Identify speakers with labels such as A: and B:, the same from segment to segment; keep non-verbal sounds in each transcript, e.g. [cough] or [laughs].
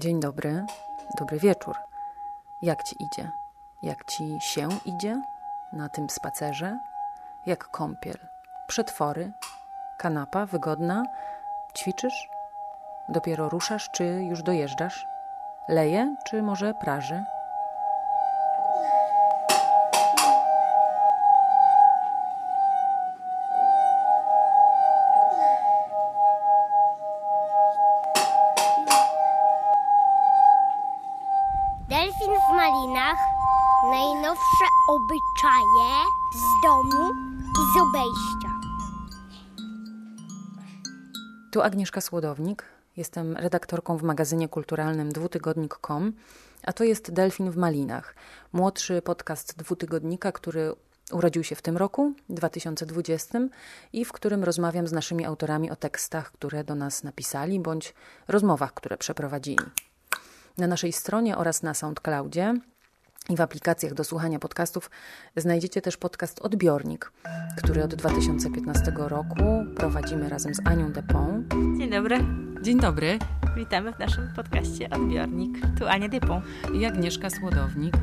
A: Dzień dobry, dobry wieczór. Jak ci idzie? Jak ci się idzie na tym spacerze? Jak kąpiel? Przetwory? Kanapa wygodna? Ćwiczysz? Dopiero ruszasz, czy już dojeżdżasz? Leje, czy może praży?
B: Obyczaje z domu i z obejścia.
A: Tu Agnieszka Słodownik. Jestem redaktorką w magazynie kulturalnym dwutygodnik.com, a to jest Delfin w Malinach, młodszy podcast dwutygodnika, który urodził się w tym roku, 2020, i w którym rozmawiam z naszymi autorami o tekstach, które do nas napisali, bądź rozmowach, które przeprowadzili. Na naszej stronie oraz na SoundCloudzie i w aplikacjach do słuchania podcastów znajdziecie też podcast Odbiornik, który od 2015 roku prowadzimy razem z Anią Depon.
C: Dzień dobry,
D: Dzień dobry,
C: witamy w naszym podcaście Odbiornik. Tu Ania Dypą.
D: i Agnieszka Słodownik.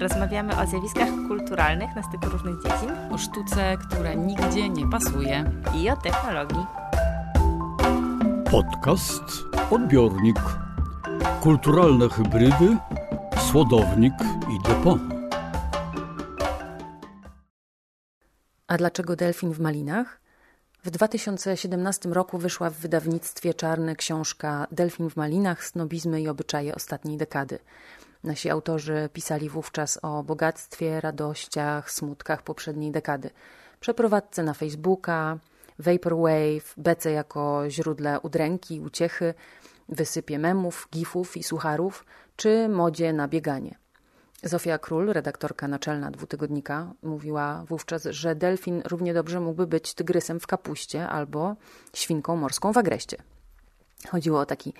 C: Rozmawiamy o zjawiskach kulturalnych na styku różnych dziedzin
D: O sztuce, która nigdzie nie pasuje.
C: i o technologii.
E: Podcast Odbiornik. Kulturalne hybrydy, słodownik i depon.
A: A dlaczego delfin w malinach? W 2017 roku wyszła w wydawnictwie Czarne książka Delfin w malinach snobizmy i obyczaje ostatniej dekady. Nasi autorzy pisali wówczas o bogactwie, radościach, smutkach poprzedniej dekady. Przeprowadzce na Facebooka, Vaporwave, bece jako źródle udręki, uciechy, wysypie memów, gifów i sucharów, czy modzie na bieganie. Zofia Król, redaktorka naczelna dwutygodnika, mówiła wówczas, że delfin równie dobrze mógłby być tygrysem w kapuście albo świnką morską w agreście. Chodziło o taki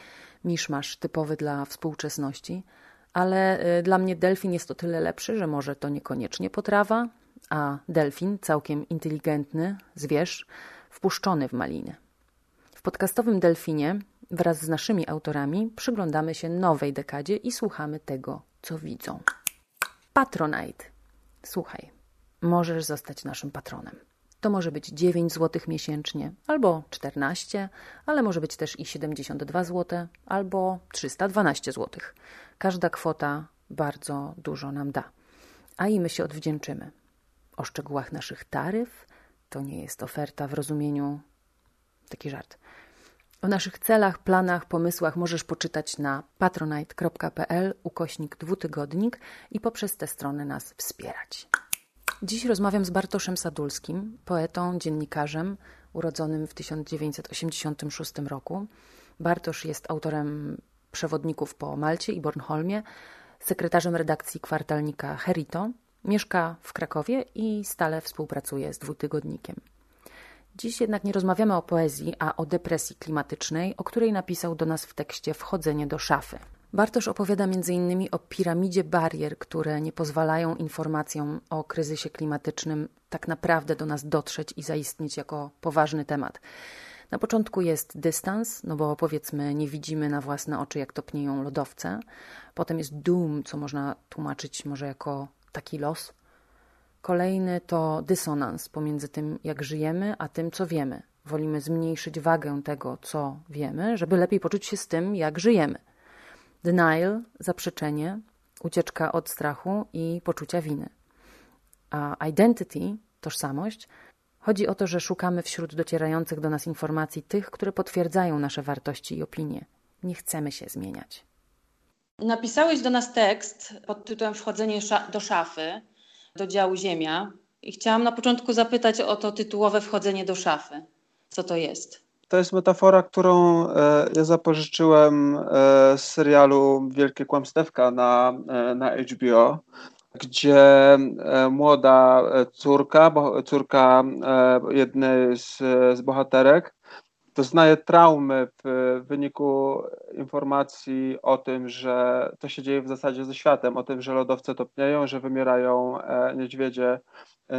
A: miszmasz typowy dla współczesności, ale y, dla mnie delfin jest o tyle lepszy, że może to niekoniecznie potrawa, a delfin, całkiem inteligentny zwierz, wpuszczony w maliny. W podcastowym Delfinie wraz z naszymi autorami przyglądamy się nowej dekadzie i słuchamy tego, co widzą. Patronite. Słuchaj, możesz zostać naszym patronem. To może być 9 zł miesięcznie, albo 14, ale może być też i 72 zł, albo 312 zł. Każda kwota bardzo dużo nam da, a i my się odwdzięczymy. O szczegółach naszych taryf to nie jest oferta w rozumieniu taki żart. O naszych celach, planach, pomysłach możesz poczytać na patronite.pl ukośnik dwutygodnik i poprzez tę stronę nas wspierać. Dziś rozmawiam z Bartoszem Sadulskim, poetą, dziennikarzem, urodzonym w 1986 roku. Bartosz jest autorem przewodników po Malcie i Bornholmie, sekretarzem redakcji kwartalnika Herito, mieszka w Krakowie i stale współpracuje z dwutygodnikiem. Dziś jednak nie rozmawiamy o poezji, a o depresji klimatycznej, o której napisał do nas w tekście Wchodzenie do szafy. Bartosz opowiada m.in. o piramidzie barier, które nie pozwalają informacjom o kryzysie klimatycznym tak naprawdę do nas dotrzeć i zaistnieć jako poważny temat. Na początku jest dystans, no bo powiedzmy nie widzimy na własne oczy, jak topnieją lodowce. Potem jest doom, co można tłumaczyć może jako taki los. Kolejny to dysonans pomiędzy tym, jak żyjemy, a tym, co wiemy. Wolimy zmniejszyć wagę tego, co wiemy, żeby lepiej poczuć się z tym, jak żyjemy. Denial, zaprzeczenie, ucieczka od strachu i poczucia winy. A identity, tożsamość, chodzi o to, że szukamy wśród docierających do nas informacji tych, które potwierdzają nasze wartości i opinie. Nie chcemy się zmieniać.
D: Napisałeś do nas tekst pod tytułem Wchodzenie do szafy, do działu Ziemia. I chciałam na początku zapytać o to tytułowe wchodzenie do szafy. Co to jest?
F: To jest metafora, którą e, ja zapożyczyłem e, z serialu Wielkie Kłamstewka na, e, na HBO, gdzie e, młoda e, córka, bo, córka e, jednej z, z bohaterek, doznaje traumy w wyniku informacji o tym, że to się dzieje w zasadzie ze światem, o tym, że lodowce topnieją, że wymierają e, niedźwiedzie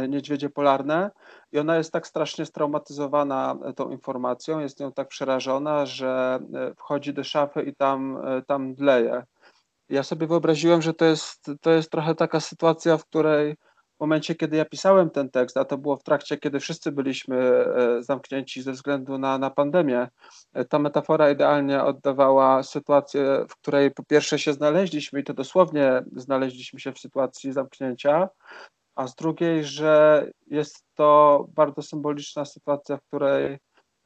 F: niedźwiedzie polarne i ona jest tak strasznie straumatyzowana tą informacją, jest nią tak przerażona, że wchodzi do szafy i tam, tam dleje. Ja sobie wyobraziłem, że to jest, to jest trochę taka sytuacja, w której momencie, kiedy ja pisałem ten tekst, a to było w trakcie, kiedy wszyscy byliśmy e, zamknięci ze względu na, na pandemię, e, ta metafora idealnie oddawała sytuację, w której po pierwsze się znaleźliśmy i to dosłownie znaleźliśmy się w sytuacji zamknięcia, a z drugiej, że jest to bardzo symboliczna sytuacja, w której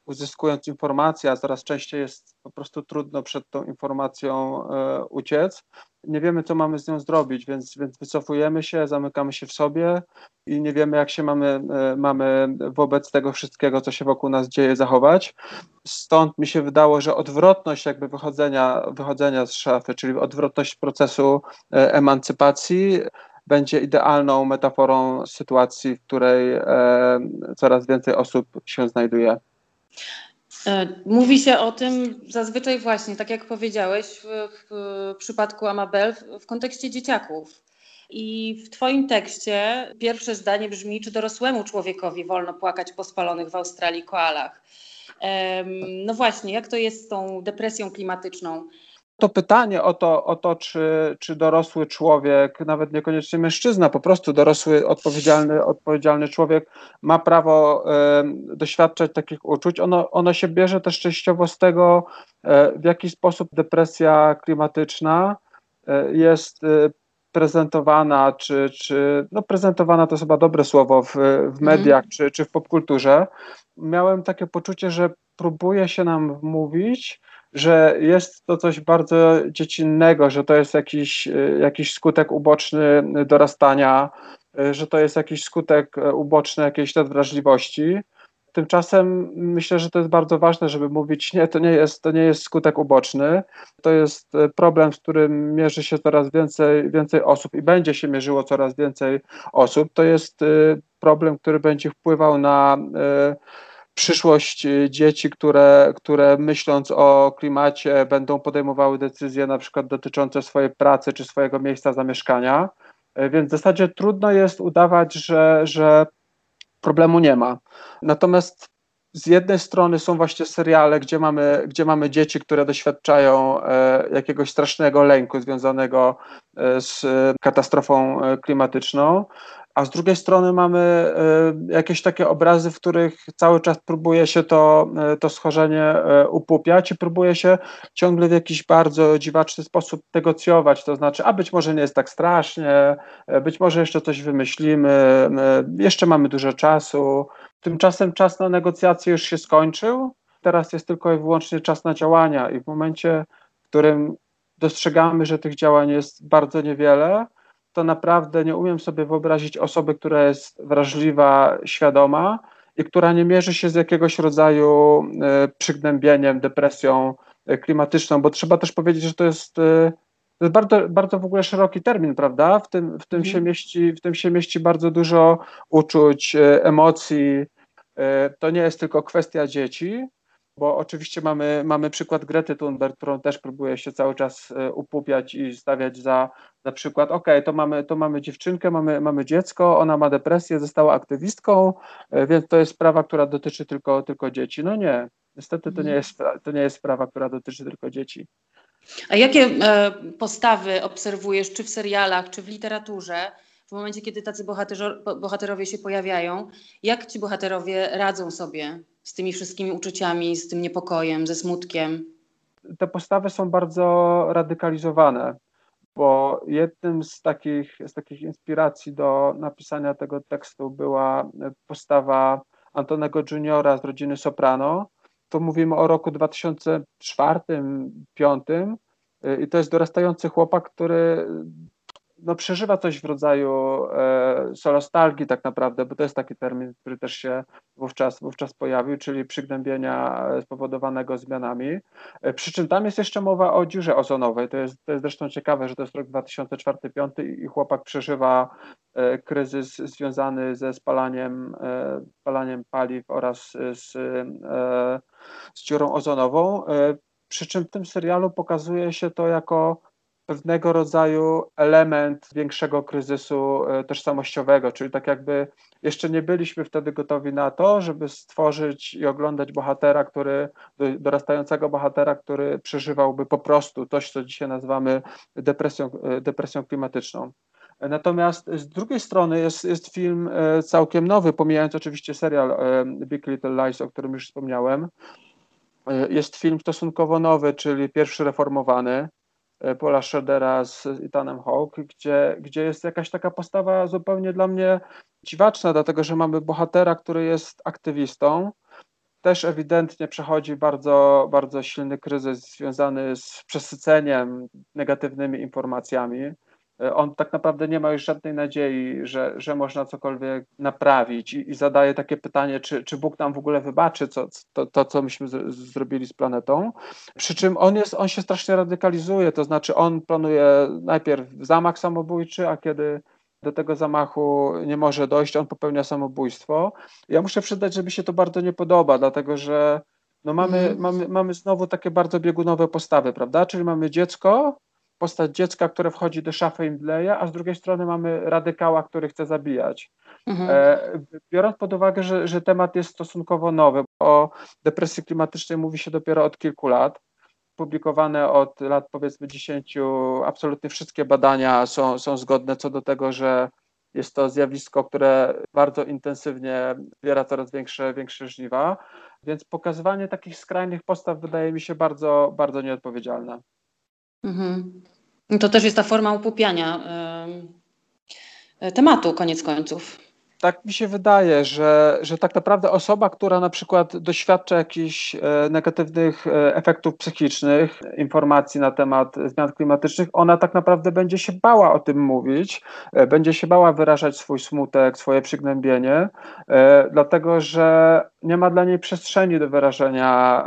F: uzyskując informację, a coraz częściej jest po prostu trudno przed tą informacją e, uciec. Nie wiemy, co mamy z nią zrobić, więc, więc wycofujemy się, zamykamy się w sobie i nie wiemy, jak się mamy, e, mamy wobec tego wszystkiego, co się wokół nas dzieje, zachować. Stąd mi się wydało, że odwrotność jakby wychodzenia, wychodzenia z szafy, czyli odwrotność procesu e, emancypacji, będzie idealną metaforą sytuacji, w której coraz więcej osób się znajduje.
D: E, mówi się o tym zazwyczaj właśnie, tak jak powiedziałeś, w, w przypadku Amabel, w, w kontekście dzieciaków. I w Twoim tekście pierwsze zdanie brzmi, czy dorosłemu człowiekowi wolno płakać po spalonych w Australii koalach. No właśnie, jak to jest z tą depresją klimatyczną?
F: To pytanie o to, o to czy, czy dorosły człowiek, nawet niekoniecznie mężczyzna, po prostu dorosły, odpowiedzialny, odpowiedzialny człowiek ma prawo e, doświadczać takich uczuć, ono, ono się bierze też częściowo z tego, e, w jaki sposób depresja klimatyczna e, jest prezentowana, czy, czy no prezentowana to jest chyba dobre słowo w, w mediach, mm. czy, czy w popkulturze. Miałem takie poczucie, że próbuje się nam wmówić, że jest to coś bardzo dziecinnego, że to jest jakiś, e, jakiś skutek uboczny dorastania, e, że to jest jakiś skutek e, uboczny jakiejś nadwrażliwości. Tymczasem myślę, że to jest bardzo ważne, żeby mówić, nie, to nie jest, to nie jest skutek uboczny. To jest problem, z którym mierzy się coraz więcej, więcej osób i będzie się mierzyło coraz więcej osób. To jest problem, który będzie wpływał na przyszłość y, dzieci, które, które myśląc o klimacie będą podejmowały decyzje na przykład dotyczące swojej pracy czy swojego miejsca zamieszkania. Y, więc w zasadzie trudno jest udawać, że, że problemu nie ma. Natomiast z jednej strony są właśnie seriale, gdzie mamy, gdzie mamy dzieci, które doświadczają e, jakiegoś strasznego lęku związanego e, z katastrofą e, klimatyczną, a z drugiej strony mamy e, jakieś takie obrazy, w których cały czas próbuje się to, e, to schorzenie e, upupiać i próbuje się ciągle w jakiś bardzo dziwaczny sposób negocjować, to znaczy, a być może nie jest tak strasznie, być może jeszcze coś wymyślimy, jeszcze mamy dużo czasu. Tymczasem czas na negocjacje już się skończył, teraz jest tylko i wyłącznie czas na działania i w momencie, w którym dostrzegamy, że tych działań jest bardzo niewiele, to naprawdę nie umiem sobie wyobrazić osoby, która jest wrażliwa, świadoma i która nie mierzy się z jakiegoś rodzaju e, przygnębieniem, depresją e, klimatyczną, bo trzeba też powiedzieć, że to jest, e, to jest bardzo, bardzo w ogóle szeroki termin, prawda? W tym, w, tym się mhm. mieści, w tym się mieści bardzo dużo uczuć, emocji. To nie jest tylko kwestia dzieci, bo oczywiście mamy, mamy przykład Grety Thunberg, którą też próbuje się cały czas e, upupiać i stawiać za, za przykład, ok, to mamy, to mamy dziewczynkę, mamy, mamy dziecko, ona ma depresję, została aktywistką, e, więc to jest sprawa, która dotyczy tylko, tylko dzieci. No nie, niestety to nie, mhm. jest, to nie jest sprawa, która dotyczy tylko dzieci.
D: A jakie e, postawy obserwujesz, czy w serialach, czy w literaturze, w momencie, kiedy tacy bohaterowie się pojawiają, jak ci bohaterowie radzą sobie z tymi wszystkimi uczuciami, z tym niepokojem, ze smutkiem?
F: Te postawy są bardzo radykalizowane, bo jednym z takich, z takich inspiracji do napisania tego tekstu była postawa Antonego Juniora z rodziny Soprano. To mówimy o roku 2004-2005 i to jest dorastający chłopak, który no, przeżywa coś w rodzaju e, solostalgii tak naprawdę, bo to jest taki termin, który też się wówczas, wówczas pojawił, czyli przygnębienia spowodowanego zmianami. E, przy czym tam jest jeszcze mowa o dziurze ozonowej. To jest, to jest zresztą ciekawe, że to jest rok 2004-2005 i chłopak przeżywa e, kryzys związany ze spalaniem, e, spalaniem paliw oraz z, e, z dziurą ozonową. E, przy czym w tym serialu pokazuje się to jako pewnego rodzaju element większego kryzysu tożsamościowego, czyli tak jakby jeszcze nie byliśmy wtedy gotowi na to, żeby stworzyć i oglądać bohatera, który, dorastającego bohatera, który przeżywałby po prostu coś, co dzisiaj nazywamy depresją, depresją klimatyczną. Natomiast z drugiej strony jest, jest film e, całkiem nowy, pomijając oczywiście serial e, Big Little Lies, o którym już wspomniałem. E, jest film stosunkowo nowy, czyli pierwszy reformowany Paula Schroedera z Ethanem Hawke, gdzie, gdzie jest jakaś taka postawa zupełnie dla mnie dziwaczna, dlatego że mamy bohatera, który jest aktywistą, też ewidentnie przechodzi bardzo, bardzo silny kryzys związany z przesyceniem negatywnymi informacjami. On tak naprawdę nie ma już żadnej nadziei, że, że można cokolwiek naprawić i, i zadaje takie pytanie, czy, czy Bóg nam w ogóle wybaczy co, to, to co myśmy z, zrobili z planetą. Przy czym on, jest, on się strasznie radykalizuje, to znaczy on planuje najpierw zamach samobójczy, a kiedy do tego zamachu nie może dojść, on popełnia samobójstwo. Ja muszę przyznać, że mi się to bardzo nie podoba, dlatego że no mamy, mm. mamy, mamy znowu takie bardzo biegunowe postawy, prawda? Czyli mamy dziecko, postać dziecka, które wchodzi do szafy i mdleje, a z drugiej strony mamy radykała, który chce zabijać. Mhm. E, biorąc pod uwagę, że, że temat jest stosunkowo nowy, o depresji klimatycznej mówi się dopiero od kilku lat, publikowane od lat powiedzmy 10, absolutnie wszystkie badania są, są zgodne co do tego, że jest to zjawisko, które bardzo intensywnie zbiera coraz większe, większe żniwa, więc pokazywanie takich skrajnych postaw wydaje mi się bardzo, bardzo nieodpowiedzialne.
D: Mhm. To też jest ta forma upupiania tematu, koniec końców
F: tak mi się wydaje, że, że tak naprawdę osoba, która na przykład doświadcza jakichś e, negatywnych e, efektów psychicznych, informacji na temat zmian klimatycznych, ona tak naprawdę będzie się bała o tym mówić, e, będzie się bała wyrażać swój smutek, swoje przygnębienie, dlatego że nie ma dla niej przestrzeni do wyrażenia,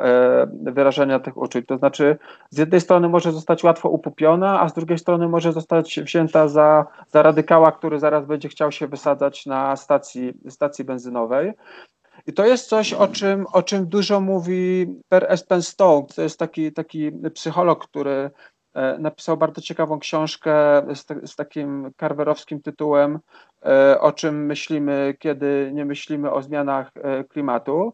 F: wyrażenia tych uczuć. To znaczy, z jednej strony może zostać łatwo upupiona, a z drugiej strony może zostać wzięta za, za radykała, który zaraz będzie chciał się wysadzać na stacji, stacji benzynowej. I to jest coś, o czym, o czym dużo mówi Per Espen Stone. To jest taki, taki psycholog, który e, napisał bardzo ciekawą książkę z, z takim karwerowskim tytułem e, O czym myślimy, kiedy nie myślimy o zmianach e, klimatu.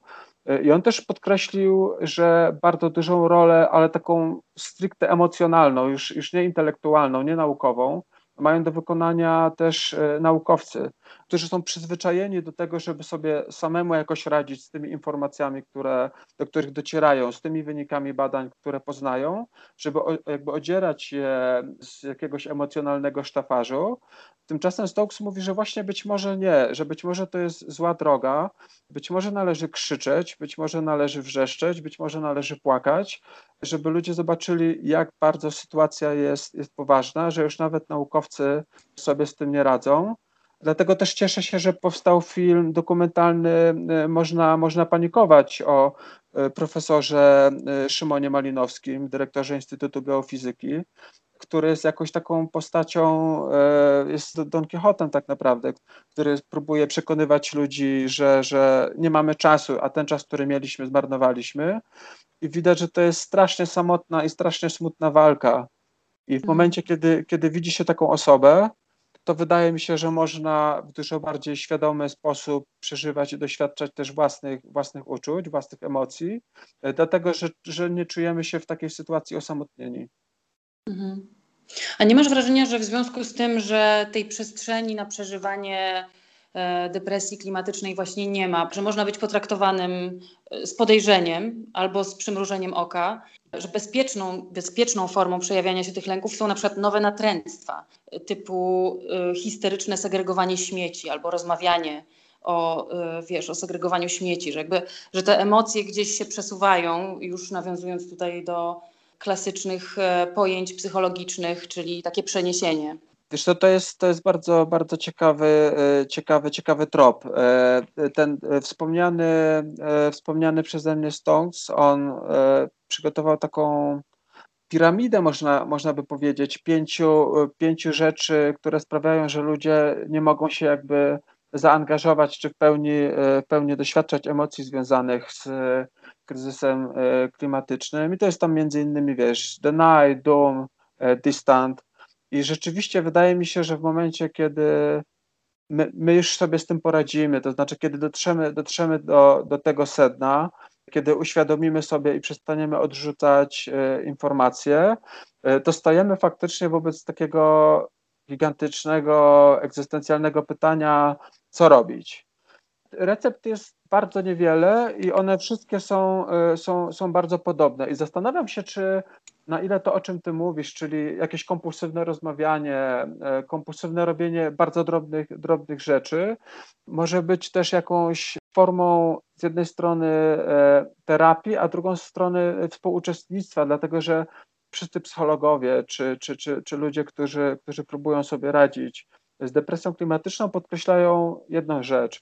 F: I on też podkreślił, że bardzo dużą rolę, ale taką stricte emocjonalną, już, już nie intelektualną, nie naukową, mają do wykonania też naukowcy którzy są przyzwyczajeni do tego, żeby sobie samemu jakoś radzić z tymi informacjami, które, do których docierają, z tymi wynikami badań, które poznają, żeby jakby odzierać je z jakiegoś emocjonalnego sztafarzu. Tymczasem Stokes mówi, że właśnie być może nie, że być może to jest zła droga, być może należy krzyczeć, być może należy wrzeszczeć, być może należy płakać, żeby ludzie zobaczyli, jak bardzo sytuacja jest, jest poważna, że już nawet naukowcy sobie z tym nie radzą. Dlatego też cieszę się, że powstał film dokumentalny e, Można, można panikować o e, profesorze e, Szymonie Malinowskim, dyrektorze Instytutu Geofizyki, który jest jakąś taką postacią, jest Don Quixotem tak naprawdę, który próbuje przekonywać ludzi, że, że nie mamy czasu, a ten czas, który mieliśmy, zmarnowaliśmy. I widać, że to jest strasznie samotna i strasznie smutna walka. I w mhm. momencie, kiedy, kiedy widzi się taką osobę, to wydaje mi się, że można w dużo bardziej świadomy sposób przeżywać i doświadczać też własnych, własnych uczuć, własnych emocji, e, dlatego że, że nie czujemy się w takiej sytuacji osamotnieni.
D: Mhm. A nie masz wrażenia, że w związku z tym, że tej przestrzeni na przeżywanie e, depresji klimatycznej właśnie nie ma, że można być potraktowanym e, z podejrzeniem albo z przymrużeniem oka, że bezpieczną, bezpieczną formą przejawiania się tych lęków są na przykład nowe natręctwa, typu y, histeryczne segregowanie śmieci albo rozmawianie o, y, wiesz, o segregowaniu śmieci, że, jakby, że te emocje gdzieś się przesuwają, już nawiązując tutaj do klasycznych e, pojęć psychologicznych, czyli takie przeniesienie.
F: Wiesz to, to jest, to jest bardzo, bardzo ciekawy, e, ciekawy, ciekawy trop. E, ten wspomniany, wspomniany przeze mnie Stones, on przygotował taką piramidę, można, można by powiedzieć, pięciu, pięciu rzeczy, które sprawiają, że ludzie nie mogą się jakby zaangażować czy w pełni, w pełni doświadczać emocji związanych z kryzysem klimatycznym. I to jest tam między innymi, wiesz, deny, doom, distant. I rzeczywiście wydaje mi się, że w momencie, kiedy my, my już sobie z tym poradzimy, to znaczy, kiedy dotrzemy, dotrzemy do, do tego sedna, kiedy uświadomimy sobie i przestaniemy odrzucać e, informacje, e, to stajemy faktycznie wobec takiego gigantycznego, egzystencjalnego pytania, co robić. Recept jest bardzo niewiele i one wszystkie są, e, są, są bardzo podobne. I zastanawiam się, czy na ile to, o czym ty mówisz, czyli jakieś kompulsywne rozmawianie, e, kompulsywne robienie bardzo drobnych, drobnych rzeczy, może być też jakąś formą z jednej strony e, terapii, a drugą strony współuczestnictwa, dlatego że wszyscy psychologowie czy, czy, czy, czy ludzie, którzy, którzy próbują sobie radzić z depresją klimatyczną, podkreślają jedną rzecz,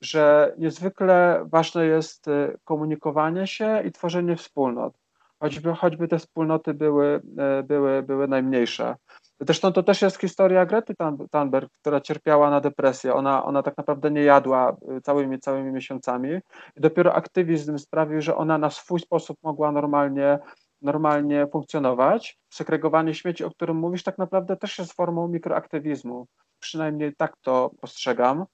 F: że niezwykle ważne jest e, komunikowanie się i tworzenie wspólnot choćby, choćby te wspólnoty były, e, były, były najmniejsze. Zresztą to też jest historia Grety Thunberg, która cierpiała na depresję. Ona, ona tak naprawdę nie jadła e, całymi, całymi miesiącami i dopiero aktywizm sprawił, że ona na swój sposób mogła normalnie, normalnie funkcjonować. Segregowanie śmieci, o którym mówisz, tak naprawdę też jest formą mikroaktywizmu. Przynajmniej tak to postrzegam.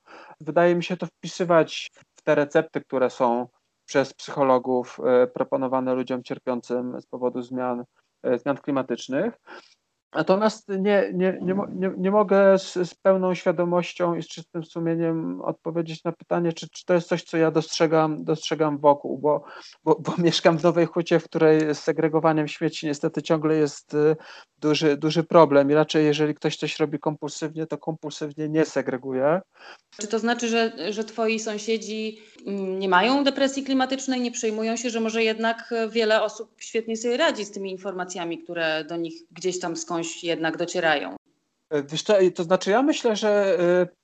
F: Wydaje mi się to wpisywać w te recepty, które są przez psychologów e, proponowane ludziom cierpiącym z powodu zmian, e, zmian klimatycznych. Natomiast nie, nie, nie, nie, nie mogę z, z, pełną świadomością i z czystym sumieniem odpowiedzieć na pytanie, czy, czy to jest coś, co ja dostrzegam, dostrzegam wokół, bo, bo, bo [laughs] mieszkam w Nowej Hucie, w której segregowaniem śmieci niestety ciągle jest y, duży, duży problem i raczej jeżeli ktoś coś robi kompulsywnie, to kompulsywnie nie segreguje.
D: Czy to znaczy, że, że twoi sąsiedzi nie mają depresji klimatycznej, nie przejmują się, że może jednak wiele osób świetnie sobie radzi z tymi informacjami, które do nich gdzieś tam jednak docierają?
F: Wiesz co, to znaczy ja myślę, że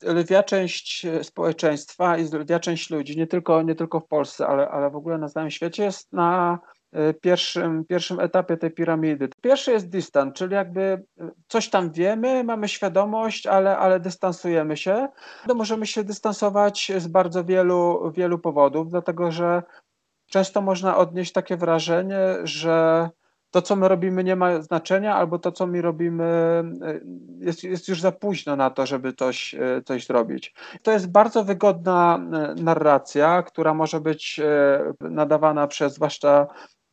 F: y, lwia część społeczeństwa i lwia część ludzi, nie tylko, nie tylko w Polsce, ale, ale w ogóle na całym świecie jest na pierwszym, pierwszym etapie tej piramidy. Pierwszy jest dystans, czyli jakby coś tam wiemy, mamy świadomość, ale, ale dystansujemy się. To możemy się dystansować z bardzo wielu, wielu powodów, dlatego że często można odnieść takie wrażenie, że to, co my robimy, nie ma znaczenia, albo to, co my robimy, e, jest, jest już za późno na to, żeby coś, e, coś zrobić. To jest bardzo wygodna e, narracja, która może być nadawana przez zwłaszcza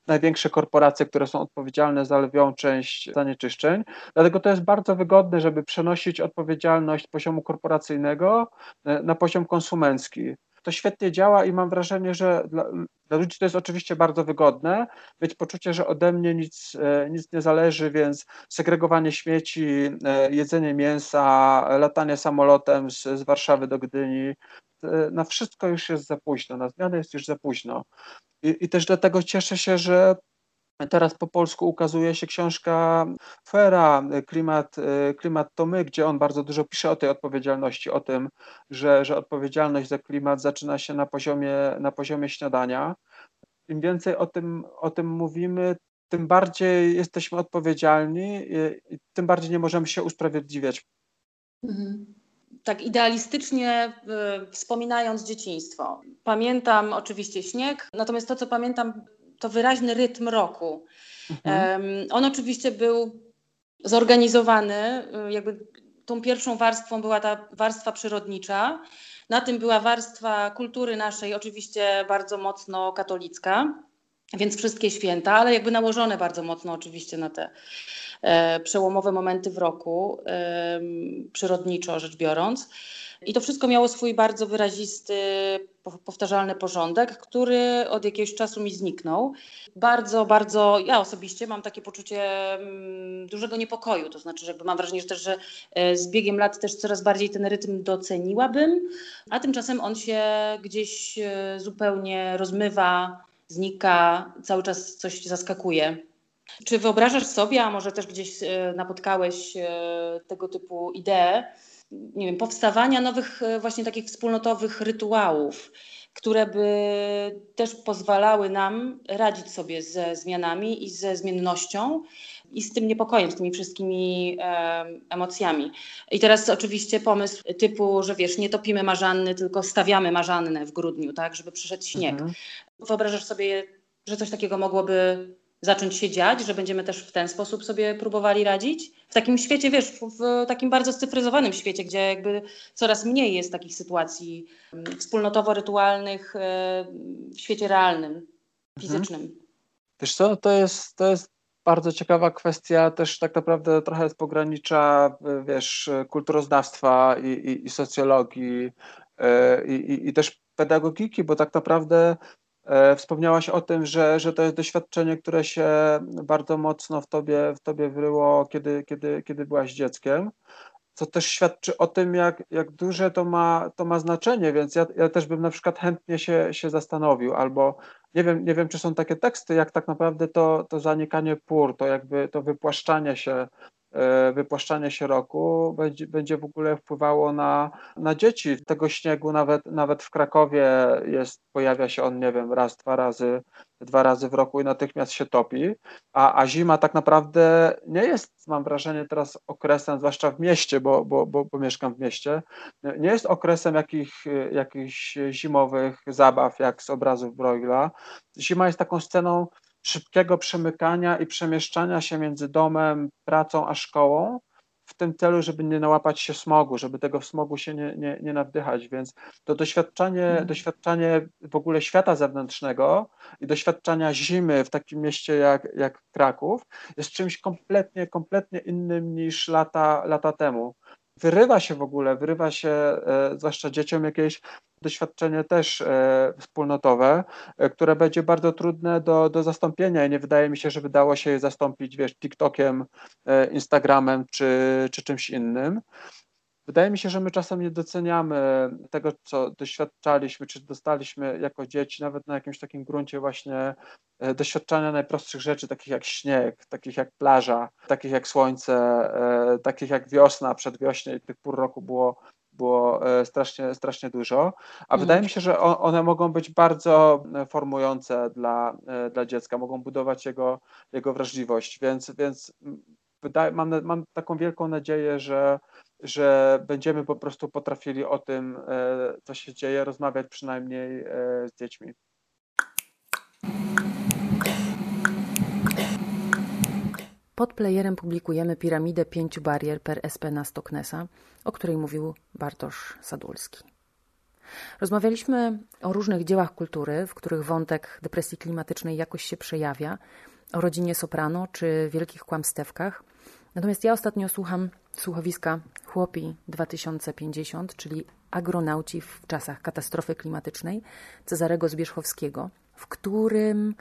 F: największe korporacje, które są odpowiedzialne za lwią część zanieczyszczeń. Dlatego to jest bardzo wygodne, żeby przenosić odpowiedzialność poziomu korporacyjnego na poziom konsumencki to świetnie działa i mam wrażenie, że dla, dla, ludzi to jest oczywiście bardzo wygodne, mieć poczucie, że ode mnie nic, e, nic nie zależy, więc segregowanie śmieci, e, jedzenie mięsa, latanie samolotem z, z Warszawy do Gdyni, e, na wszystko już jest za późno, na zmianę jest już za późno. I, i też dlatego cieszę się, że Teraz po polsku ukazuje się książka Fera, Klimat, Klimat to my, gdzie on bardzo dużo pisze o tej odpowiedzialności, o tym, że, że odpowiedzialność za klimat zaczyna się na poziomie, na poziomie śniadania. Im więcej o tym, o tym mówimy, tym bardziej jesteśmy odpowiedzialni tym bardziej nie możemy się usprawiedliwiać.
D: Mhm. Tak idealistycznie y, wspominając dzieciństwo. Pamiętam oczywiście śnieg, natomiast to, co pamiętam to wyraźny rytm roku. Mhm. On oczywiście był zorganizowany, y, jakby tą pierwszą warstwą była ta warstwa przyrodnicza. Na tym była warstwa kultury naszej, oczywiście bardzo mocno katolicka, więc wszystkie święta, ale jakby nałożone bardzo mocno oczywiście na te e, przełomowe momenty w roku, e, przyrodniczo rzecz biorąc. I to wszystko miało swój bardzo wyrazisty, powtarzalny porządek, który od jakiegoś czasu mi zniknął. Bardzo, bardzo, ja osobiście mam takie poczucie mm, dużego niepokoju, to znaczy, że mam wrażenie, że też, że e, z biegiem lat też coraz bardziej ten rytm doceniłabym, a tymczasem on się gdzieś e, zupełnie rozmywa, znika, cały czas coś zaskakuje. Czy wyobrażasz sobie, a może też gdzieś e, napotkałeś tego typu idee, nie wiem, powstawania nowych e, właśnie takich wspólnotowych rytuałów, które by też pozwalały nam radzić sobie ze zmianami i ze zmiennością i z tym niepokojem, z tymi wszystkimi e, emocjami. I teraz oczywiście pomysł typu, że wiesz, nie topimy marzanny, tylko stawiamy marzannę w grudniu, tak, żeby przyszedł śnieg. Mhm. Wyobrażasz sobie, że coś takiego mogłoby zacząć się dziać, że będziemy też w ten sposób sobie próbowali radzić? W takim świecie, wiesz, w takim bardzo scyfryzowanym świecie, gdzie jakby coraz mniej jest takich sytuacji mm, wspólnotowo-rytualnych e, w świecie realnym, mhm. fizycznym. Mhm.
F: Wiesz co, to jest, to jest bardzo ciekawa kwestia, też tak naprawdę trochę z pogranicza, wiesz, kulturoznawstwa i, i, i socjologii e, i, i, też pedagogiki, bo tak naprawdę e, wspomniałaś o tym, że, że to jest doświadczenie, które się bardzo mocno w tobie, w tobie wryło, kiedy, kiedy, kiedy byłaś dzieckiem. Co też świadczy o tym, jak, jak duże to ma, to ma znaczenie, więc ja, ja też bym na przykład chętnie się, się zastanowił, albo nie wiem, nie wiem, czy są takie teksty, jak tak naprawdę to, to zanikanie pór, to jakby to wypłaszczanie się E, wypłaszczanie się roku będzie, będzie w ogóle wpływało na, na dzieci. Tego śniegu nawet, nawet w Krakowie jest, pojawia się on, nie wiem, raz, dwa razy, dwa razy w roku i natychmiast się topi, a, a zima tak naprawdę nie jest, mam wrażenie, teraz okresem, zwłaszcza w mieście, bo, bo, bo, bo mieszkam w mieście, nie jest okresem jakich, jakichś zimowych zabaw, jak z obrazów Broigla. Zima jest taką sceną szybkiego przemykania i przemieszczania się między domem, pracą a szkołą, w tym celu, żeby nie nałapać się smogu, żeby tego smogu się nie, nie, nie nawdychać. Więc to doświadczanie, mhm. doświadczanie w ogóle świata zewnętrznego i doświadczania zimy w takim mieście jak, jak Kraków jest czymś kompletnie, kompletnie innym niż lata, lata temu wyrywa się w ogóle, wyrywa się e, zwłaszcza dzieciom jakieś doświadczenie też e, wspólnotowe, e, które będzie bardzo trudne do, do zastąpienia i nie wydaje mi się, że wydało się je zastąpić, wiesz, TikTokiem, Instagramem czy, czy czymś innym. Wydaje mi się, że my czasem nie doceniamy tego, co doświadczaliśmy, czy dostaliśmy jako dzieci, nawet na jakimś takim gruncie właśnie e, doświadczania najprostszych rzeczy, takich jak śnieg, takich jak plaża, takich jak słońce, e, takich jak wiosna, przedwiośnie i tych pór roku było, było e, strasznie, strasznie dużo, a mm. wydaje mi się, że one mogą być bardzo formujące dla, dla dziecka, mogą budować jego, jego wrażliwość, więc, więc wydaje, mam, mam taką wielką nadzieję, że że będziemy po prostu potrafili o tym, e, co się dzieje, rozmawiać przynajmniej e, z dziećmi.
A: Pod playerem publikujemy piramidę pięciu barier per SP na Stoknesa, o której mówił Bartosz Sadulski. Rozmawialiśmy o różnych dziełach kultury, w których wątek depresji klimatycznej jakoś się przejawia, o rodzinie soprano czy wielkich kłamstewkach. Natomiast ja ostatnio słucham słuchowiska Chłopi 2050, czyli agronauci w czasach katastrofy klimatycznej Cezarego Zbierzchowskiego, w którym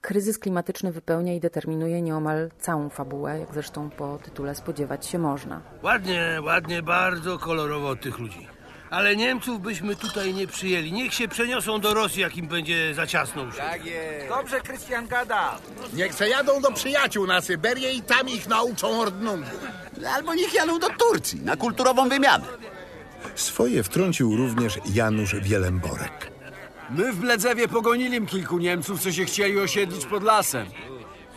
A: kryzys klimatyczny wypełnia i determinuje nieomal całą fabułę, jak zresztą po tytule spodziewać się można.
G: Ładnie, ładnie, bardzo kolorowo tych ludzi. Ale Niemców byśmy tutaj nie przyjęli. Niech się przeniosą do Rosji, jak im będzie za ciasno już.
H: Tak jest. Dobrze, Krystian gada. Niech se jadą do przyjaciół na Syberię i tam ich nauczą ordnungu.
I: Albo niech jadą do Turcji na kulturową wymianę.
J: Swoje wtrącił również Janusz Wielemborek.
K: My w Bledzewie pogonili kilku Niemców, co się chcieli osiedlić pod lasem.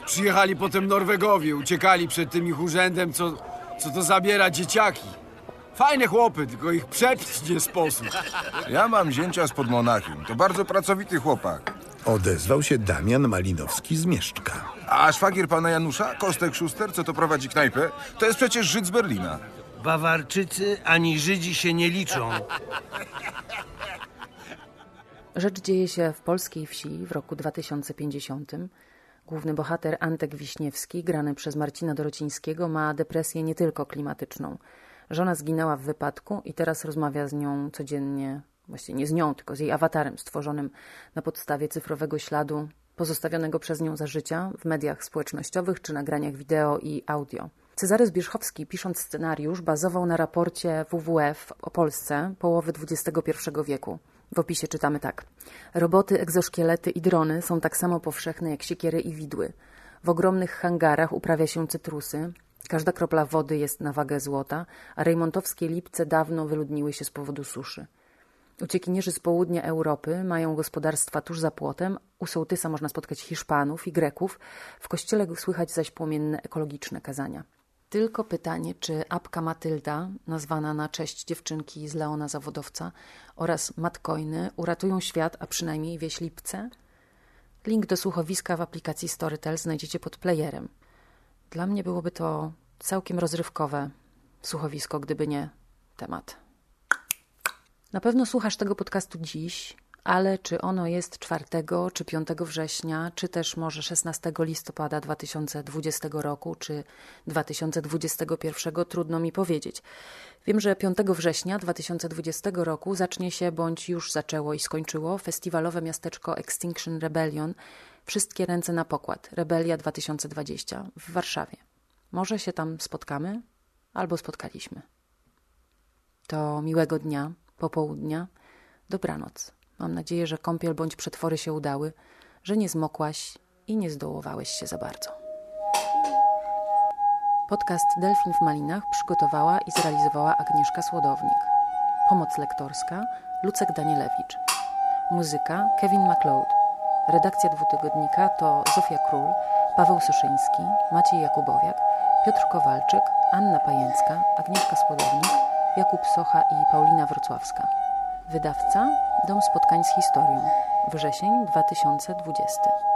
K: Przyjechali potem Norwegowie, uciekali przed tym ich urzędem, co, co to zabiera dzieciaki. Fajne chłopy, tylko ich przepić nie sposób.
L: Ja mam zięcia spod Monachium. To bardzo pracowity chłopak.
J: Odezwał się Damian Malinowski z Mieszczka.
L: A szwagier pana Janusza, Kostek Szuster, co to prowadzi knajpę, to jest przecież Żyd z Berlina.
G: Bawarczycy ani Żydzi się nie liczą.
A: Rzecz dzieje się w polskiej wsi w roku 2050. Główny bohater Antek Wiśniewski, grany przez Marcina Dorocińskiego, ma depresję nie tylko klimatyczną – Żona zginęła w wypadku i teraz rozmawia z nią codziennie, właściwie nie z nią, tylko z jej awatarem stworzonym na podstawie cyfrowego śladu pozostawionego przez nią za życia w mediach społecznościowych czy nagraniach wideo i audio. Cezary Zbierzchowski, pisząc scenariusz, bazował na raporcie WWF o Polsce połowy XXI wieku. W opisie czytamy tak. Roboty, egzoszkielety i drony są tak samo powszechne jak siekiery i widły. W ogromnych hangarach uprawia się cytrusy, Każda kropla wody jest na wagę złota, a rejmontowskie lipce dawno wyludniły się z powodu suszy. Uciekinierzy z południa Europy mają gospodarstwa tuż za płotem, u sołtysa można spotkać Hiszpanów i Greków, w kościele słychać zaś płomienne ekologiczne kazania. Tylko pytanie, czy apka Matylda, nazwana na cześć dziewczynki z Leona Zawodowca, oraz Matkojny uratują świat, a przynajmniej wieś Lipce? Link do słuchowiska w aplikacji Storytel znajdziecie pod playerem. Dla mnie byłoby to całkiem rozrywkowe słuchowisko, gdyby nie temat. Na pewno słuchasz tego podcastu dziś, ale czy ono jest 4 czy 5 września, czy też może 16 listopada 2020 roku, czy 2021, trudno mi powiedzieć. Wiem, że 5 września 2020 roku zacznie się, bądź już zaczęło i skończyło, festiwalowe miasteczko Extinction Rebellion Wszystkie ręce na pokład Rebelia 2020 w Warszawie. Może się tam spotkamy, albo spotkaliśmy. To miłego dnia, popołudnia, dobranoc. Mam nadzieję, że kąpiel bądź przetwory się udały, że nie zmokłaś i nie zdołowałeś się za bardzo. Podcast Delfin w Malinach przygotowała i zrealizowała Agnieszka Słodownik. Pomoc lektorska Lucek Danielewicz. Muzyka Kevin MacLeod. Redakcja dwutygodnika to Zofia Król, Paweł Soszyński, Maciej Jakubowiak, Piotr Kowalczyk, Anna Pajęcka, Agnieszka Słodownik, Jakub Socha i Paulina Wrocławska. Wydawca Dom Spotkań z Historią. Wrzesień 2020.